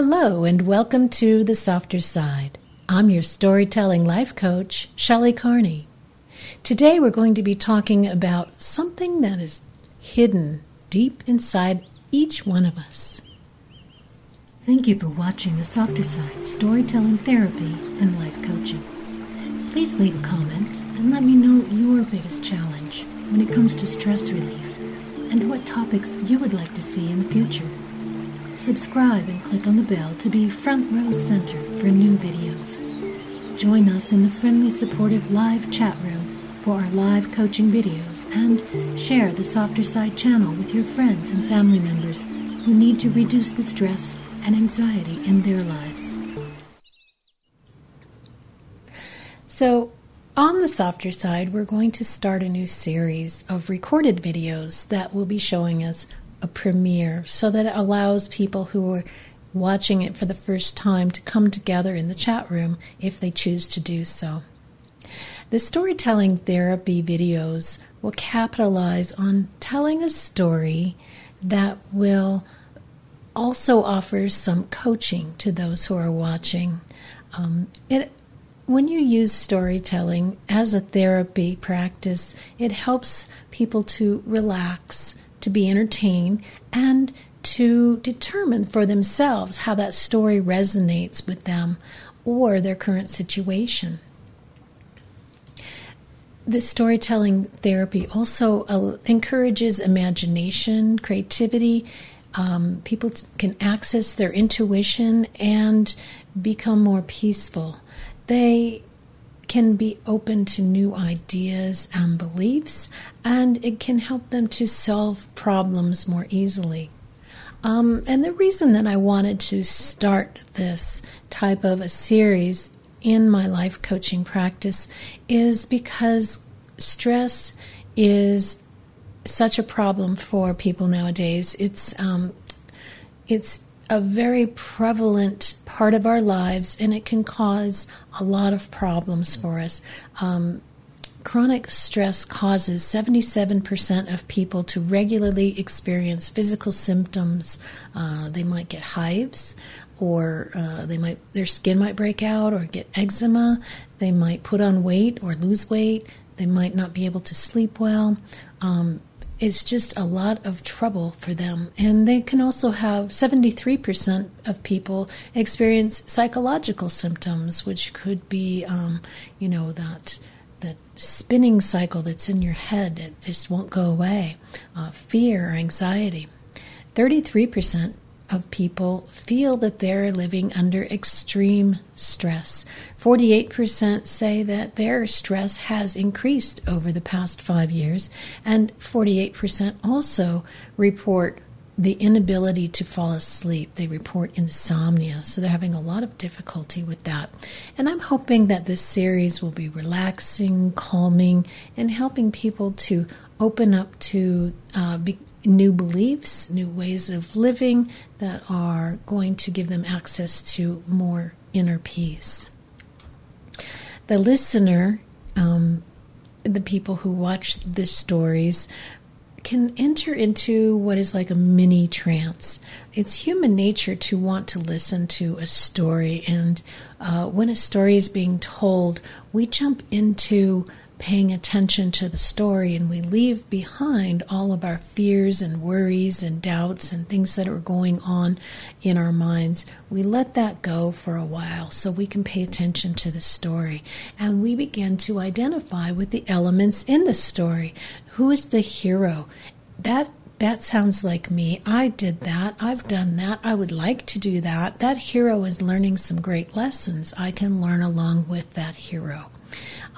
Hello, and welcome to The Softer Side. I'm your storytelling life coach, Shelley Carney. Today, we're going to be talking about something that is hidden deep inside each one of us. Thank you for watching The Softer Side Storytelling Therapy and Life Coaching. Please leave a comment and let me know your biggest challenge when it comes to stress relief and what topics you would like to see in the future. Subscribe and click on the bell to be front row center for new videos. Join us in the friendly, supportive live chat room for our live coaching videos and share the Softer Side channel with your friends and family members who need to reduce the stress and anxiety in their lives. So, on the softer side, we're going to start a new series of recorded videos that will be showing us a premiere so that it allows people who are watching it for the first time to come together in the chat room if they choose to do so. The storytelling therapy videos will capitalize on telling a story that will also offer some coaching to those who are watching. Um, it, when you use storytelling as a therapy practice, it helps people to relax to be entertained, and to determine for themselves how that story resonates with them or their current situation. This storytelling therapy also uh, encourages imagination, creativity. Um, people t- can access their intuition and become more peaceful. They can be open to new ideas and beliefs, and it can help them to solve problems more easily. Um, and the reason that I wanted to start this type of a series in my life coaching practice is because stress is such a problem for people nowadays. It's um, it's a very prevalent part of our lives, and it can cause a lot of problems for us. Um, chronic stress causes 77% of people to regularly experience physical symptoms. Uh, they might get hives, or uh, they might their skin might break out, or get eczema. They might put on weight or lose weight. They might not be able to sleep well. Um, it's just a lot of trouble for them. And they can also have 73% of people experience psychological symptoms, which could be, um, you know, that that spinning cycle that's in your head it just won't go away, uh, fear or anxiety. 33% of people feel that they're living under extreme stress. 48% say that their stress has increased over the past five years, and 48% also report the inability to fall asleep. They report insomnia, so they're having a lot of difficulty with that. And I'm hoping that this series will be relaxing, calming, and helping people to open up to uh, be, new beliefs, new ways of living that are going to give them access to more inner peace. The listener, um, the people who watch the stories, can enter into what is like a mini trance. It's human nature to want to listen to a story, and uh, when a story is being told, we jump into paying attention to the story and we leave behind all of our fears and worries and doubts and things that are going on in our minds. We let that go for a while so we can pay attention to the story and we begin to identify with the elements in the story. Who is the hero? That that sounds like me. I did that. I've done that. I would like to do that. That hero is learning some great lessons. I can learn along with that hero.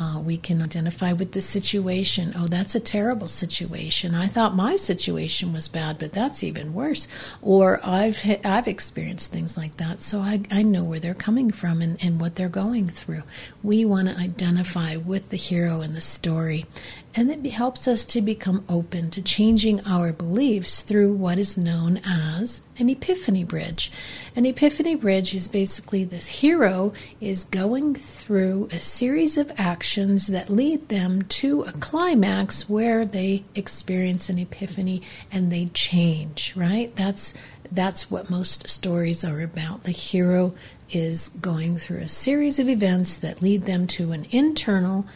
Uh, we can identify with the situation. Oh, that's a terrible situation. I thought my situation was bad, but that's even worse. Or I've I've experienced things like that, so I, I know where they're coming from and, and what they're going through. We want to identify with the hero in the story and it helps us to become open to changing our beliefs through what is known as an epiphany bridge. An epiphany bridge is basically this hero is going through a series of actions that lead them to a climax where they experience an epiphany and they change, right? That's that's what most stories are about. The hero is going through a series of events that lead them to an internal,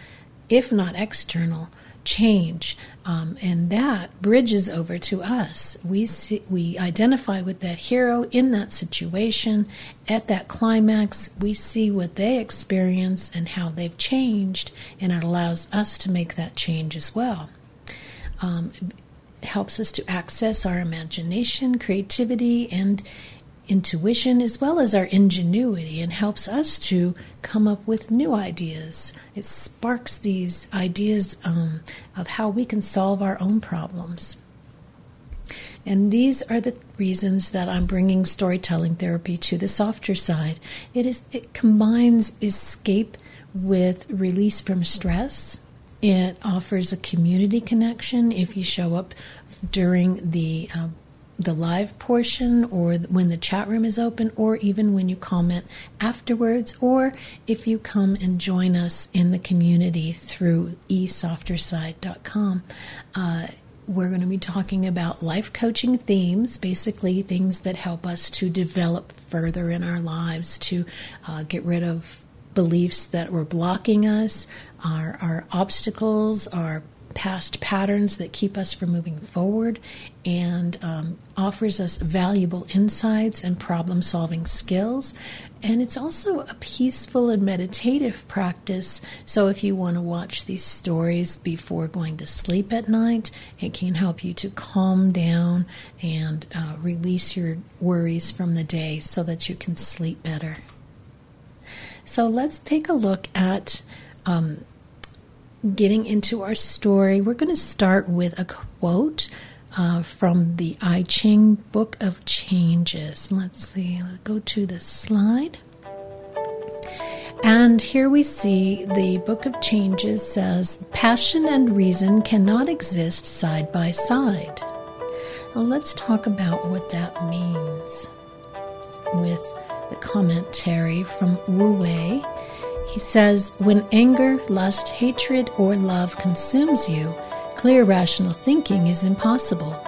if not external, change, um, and that bridges over to us. We see, we identify with that hero in that situation. At that climax, we see what they experience and how they've changed, and it allows us to make that change as well. Um, helps us to access our imagination, creativity, and intuition as well as our ingenuity and helps us to come up with new ideas. It sparks these ideas um, of how we can solve our own problems. And these are the reasons that I'm bringing storytelling therapy to the softer side. It is it combines escape with release from stress. It offers a community connection if you show up during the uh, the live portion or when the chat room is open or even when you comment afterwards or if you come and join us in the community through esofterside.com uh, we're going to be talking about life coaching themes, basically things that help us to develop further in our lives, to uh, get rid of beliefs that were blocking us, our, our obstacles, our past patterns that keep us from moving forward and um, offers us valuable insights and problem solving skills. And it's also a peaceful and meditative practice. So, if you want to watch these stories before going to sleep at night, it can help you to calm down and uh, release your worries from the day so that you can sleep better. So, let's take a look at um, getting into our story, we're going to start with a quote uh, from the I Ching Book of Changes. Let's see, let's go to the slide. And here we see the Book of Changes says, Passion and reason cannot exist side by side. Let's talk about what that means with the commentary from Wu Wei he says, When anger, lust, hatred, or love consumes you, clear rational thinking is impossible.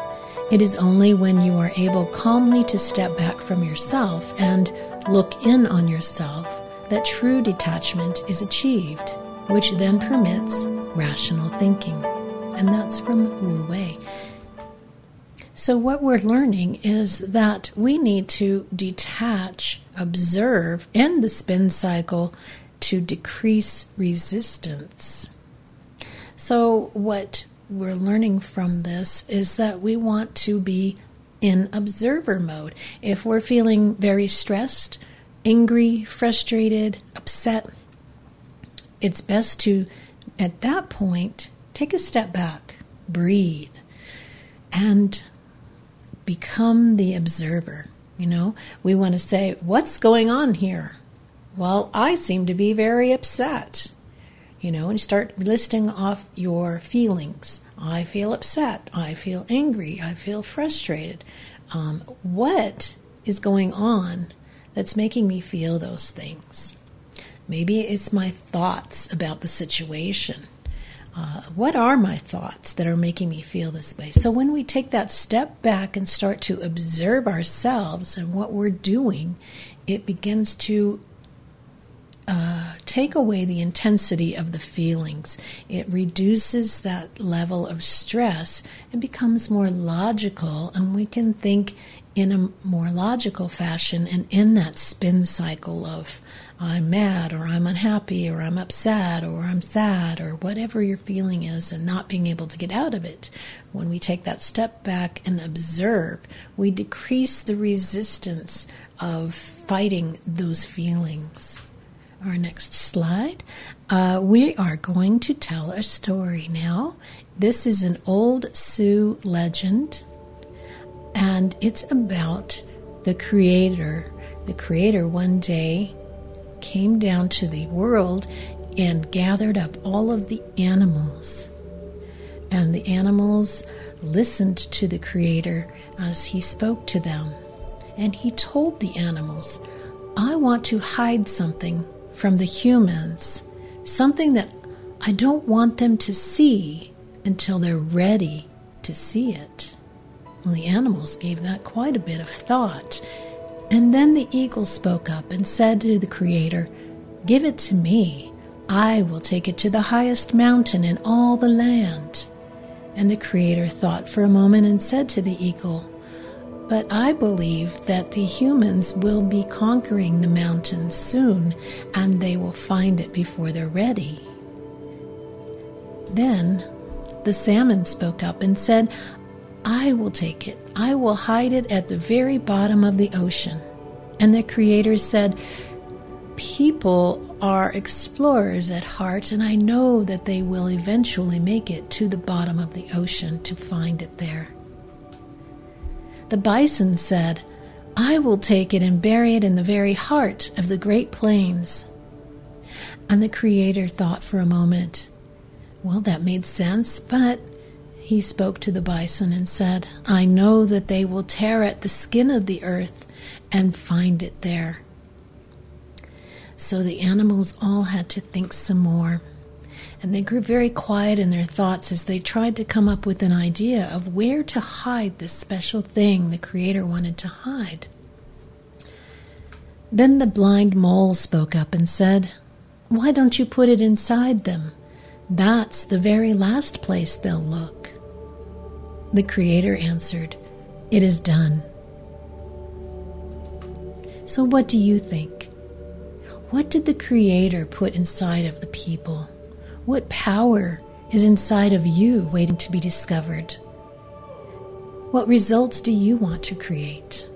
It is only when you are able calmly to step back from yourself and look in on yourself that true detachment is achieved, which then permits rational thinking. And that's from Wu Wei. So, what we're learning is that we need to detach, observe, end the spin cycle, to decrease resistance. So, what we're learning from this is that we want to be in observer mode. If we're feeling very stressed, angry, frustrated, upset, it's best to, at that point, take a step back, breathe, and become the observer. You know, we want to say, What's going on here? Well, I seem to be very upset. You know, and start listing off your feelings. I feel upset. I feel angry. I feel frustrated. Um, what is going on that's making me feel those things? Maybe it's my thoughts about the situation. Uh, what are my thoughts that are making me feel this way? So, when we take that step back and start to observe ourselves and what we're doing, it begins to uh, take away the intensity of the feelings. It reduces that level of stress and becomes more logical, and we can think in a more logical fashion and in that spin cycle of I'm mad or I'm unhappy or I'm upset or I'm sad or whatever your feeling is and not being able to get out of it. When we take that step back and observe, we decrease the resistance of fighting those feelings our next slide, uh, we are going to tell a story now. This is an old Sioux legend, and it's about the Creator. The Creator one day came down to the world and gathered up all of the animals. And the animals listened to the Creator as he spoke to them. And he told the animals, I want to hide something from the humans, something that I don't want them to see until they're ready to see it. Well, the animals gave that quite a bit of thought. And then the eagle spoke up and said to the Creator, Give it to me. I will take it to the highest mountain in all the land. And the Creator thought for a moment and said to the eagle, But I believe that the humans will be conquering the mountains soon, and they will find it before they're ready. Then the salmon spoke up and said, I will take it. I will hide it at the very bottom of the ocean. And the Creator said, People are explorers at heart, and I know that they will eventually make it to the bottom of the ocean to find it there. The bison said, I will take it and bury it in the very heart of the Great Plains. And the Creator thought for a moment, Well, that made sense, but he spoke to the bison and said, I know that they will tear at the skin of the earth and find it there. So the animals all had to think some more. And they grew very quiet in their thoughts as they tried to come up with an idea of where to hide this special thing the Creator wanted to hide. Then the blind mole spoke up and said, Why don't you put it inside them? That's the very last place they'll look. The Creator answered, It is done. So, what do you think? What did the Creator put inside of the people? What power is inside of you waiting to be discovered? What results do you want to create?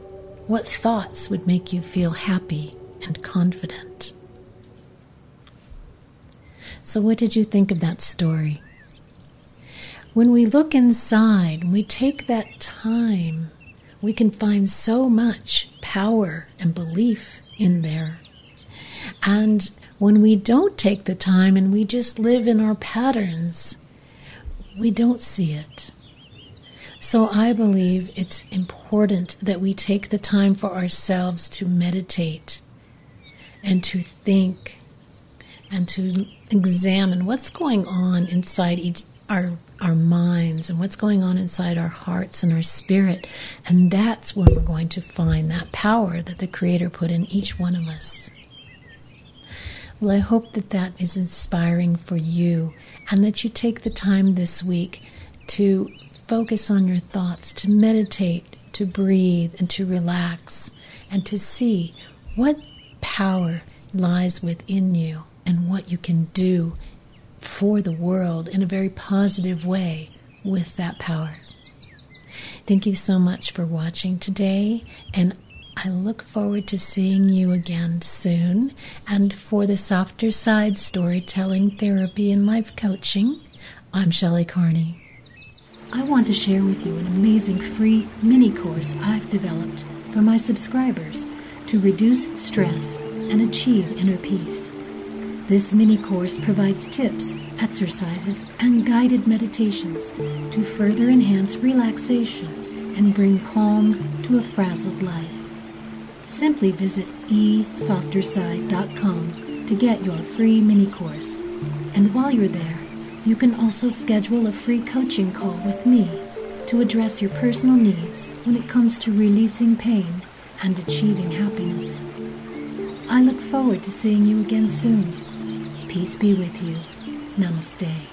What thoughts would make you feel happy and confident? So, what did you think of that story? When we look inside, we take that time, we can find so much power and belief in there. And when we don't take the time and we just live in our patterns, we don't see it. So I believe it's important that we take the time for ourselves to meditate and to think and to examine what's going on inside each our our minds and what's going on inside our hearts and our spirit. And that's where we're going to find that power that the Creator put in each one of us. Well, I hope that that is inspiring for you and that you take the time this week to focus on your thoughts, to meditate, to breathe, and to relax, and to see what power lies within you and what you can do for the world in a very positive way with that power. Thank you so much for watching today, and I look forward to seeing you again soon. And for the softer side storytelling, therapy, and life coaching, I'm Shelley Carney. I want to share with you an amazing free mini course I've developed for my subscribers to reduce stress and achieve inner peace. This mini course provides tips, exercises, and guided meditations to further enhance relaxation and bring calm to a frazzled life. Simply visit esofterside.com to get your free mini course. And while you're there, you can also schedule a free coaching call with me to address your personal needs when it comes to releasing pain and achieving happiness. I look forward to seeing you again soon. Peace be with you. Namaste.